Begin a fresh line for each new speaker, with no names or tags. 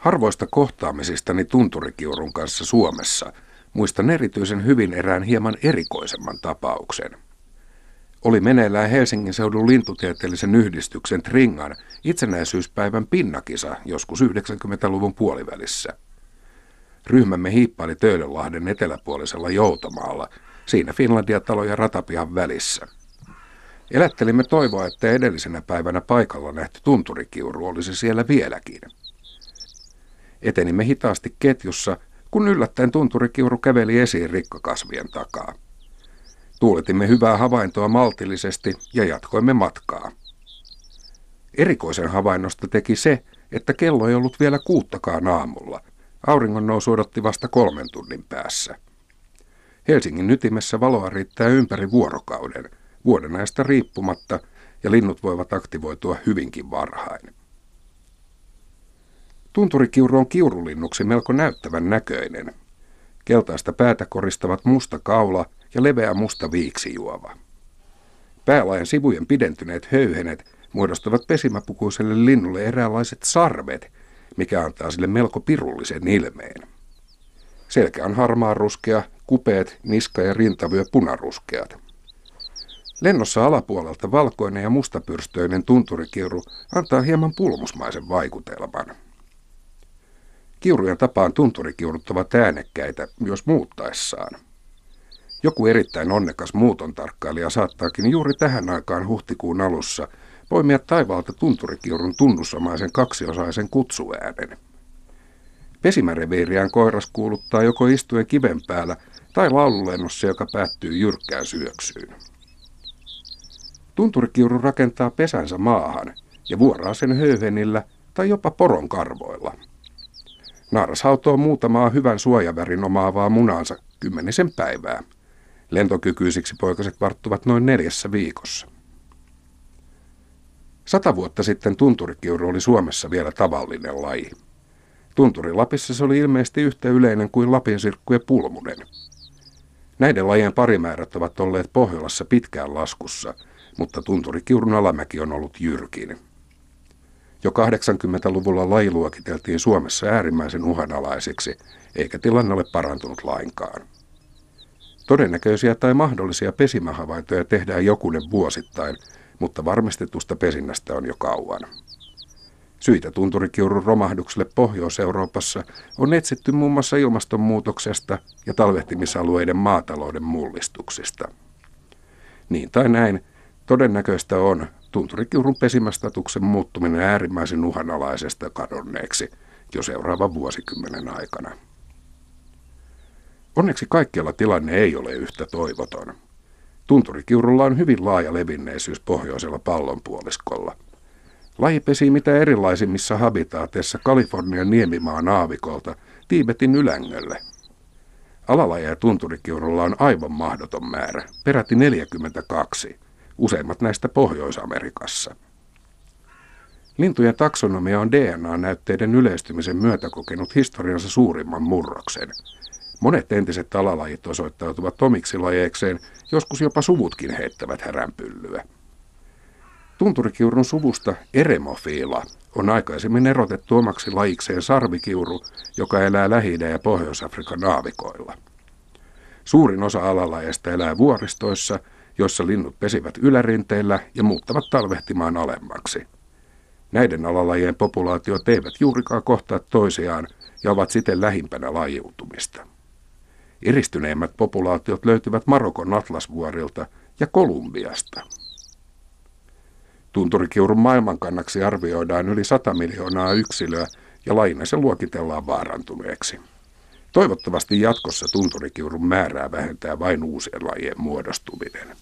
Harvoista kohtaamisistani tunturikiurun kanssa Suomessa muistan erityisen hyvin erään hieman erikoisemman tapauksen. Oli meneillään Helsingin seudun lintutieteellisen yhdistyksen Tringan itsenäisyyspäivän pinnakisa joskus 90-luvun puolivälissä. Ryhmämme hiippaili Töölönlahden eteläpuolisella Joutamaalla, siinä Finlandia-talo ja ratapihan välissä. Elättelimme toivoa, että edellisenä päivänä paikalla nähty tunturikiuru olisi siellä vieläkin. Etenimme hitaasti ketjussa, kun yllättäen tunturikiuru käveli esiin rikkakasvien takaa. Tuuletimme hyvää havaintoa maltillisesti ja jatkoimme matkaa. Erikoisen havainnosta teki se, että kello ei ollut vielä kuuttakaan aamulla. Auringon nousu odotti vasta kolmen tunnin päässä. Helsingin ytimessä valoa riittää ympäri vuorokauden, vuodenajasta riippumatta, ja linnut voivat aktivoitua hyvinkin varhain. Tunturikiuru on kiurulinnuksi melko näyttävän näköinen. Keltaista päätä koristavat musta kaula ja leveä musta viiksijuova. Päälajan sivujen pidentyneet höyhenet muodostavat pesimäpukuiselle linnulle eräänlaiset sarvet, mikä antaa sille melko pirullisen ilmeen. Selkä on harmaa ruskea, kupeet, niska ja rintavyö punaruskeat. Lennossa alapuolelta valkoinen ja mustapyrstöinen tunturikiuru antaa hieman pulmusmaisen vaikutelman. Kiurujen tapaan tunturikiurut ovat äänekkäitä myös muuttaessaan. Joku erittäin onnekas muuton tarkkailija saattaakin juuri tähän aikaan huhtikuun alussa poimia taivaalta tunturikiurun tunnusomaisen kaksiosaisen kutsuäänen. Pesimäreviiriään koiras kuuluttaa joko istuen kiven päällä tai laululennossa, joka päättyy jyrkkään syöksyyn. Tunturikiuru rakentaa pesänsä maahan ja vuoraa sen höyhenillä tai jopa poron karvoilla. Naaras hautoo muutamaa hyvän suojavärin omaavaa munaansa kymmenisen päivää. Lentokykyisiksi poikaset varttuvat noin neljässä viikossa. Sata vuotta sitten tunturikiuru oli Suomessa vielä tavallinen laji. Tunturi Lapissa se oli ilmeisesti yhtä yleinen kuin Lapin sirkku ja pulmunen. Näiden lajien parimäärät ovat olleet Pohjolassa pitkään laskussa, mutta tunturikiurun alamäki on ollut jyrkin. Jo 80-luvulla laji luokiteltiin Suomessa äärimmäisen uhanalaisiksi, eikä tilanne ole parantunut lainkaan. Todennäköisiä tai mahdollisia pesimähavaintoja tehdään jokunen vuosittain, mutta varmistetusta pesinnästä on jo kauan. Syitä tunturikiurun romahdukselle Pohjois-Euroopassa on etsitty muun muassa ilmastonmuutoksesta ja talvehtimisalueiden maatalouden mullistuksista. Niin tai näin, todennäköistä on tunturikiurun pesimästatuksen muuttuminen äärimmäisen uhanalaisesta kadonneeksi jo seuraavan vuosikymmenen aikana. Onneksi kaikkialla tilanne ei ole yhtä toivoton. Tunturikiurulla on hyvin laaja levinneisyys pohjoisella pallonpuoliskolla. Laji pesii mitä erilaisimmissa habitaateissa Kalifornian niemimaan aavikolta Tiibetin ylängölle. Alalajeja tunturikiurulla on aivan mahdoton määrä, peräti 42, useimmat näistä Pohjois-Amerikassa. Lintujen taksonomia on DNA-näytteiden yleistymisen myötä kokenut historiansa suurimman murroksen – Monet entiset alalajit osoittautuvat omiksi lajeekseen, joskus jopa suvutkin heittävät häränpyllyä. Tunturikiurun suvusta eremofiila on aikaisemmin erotettu omaksi lajikseen sarvikiuru, joka elää lähi ja Pohjois-Afrikan aavikoilla. Suurin osa alalajeista elää vuoristoissa, joissa linnut pesivät ylärinteillä ja muuttavat talvehtimaan alemmaksi. Näiden alalajien populaatiot eivät juurikaan kohtaa toisiaan ja ovat siten lähimpänä lajiutumista. Eristyneimmät populaatiot löytyvät Marokon atlasvuorilta ja Kolumbiasta. Tunturikiurun maailmankannaksi arvioidaan yli 100 miljoonaa yksilöä ja lajina se luokitellaan vaarantuneeksi. Toivottavasti jatkossa tunturikiurun määrää vähentää vain uusien lajien muodostuminen.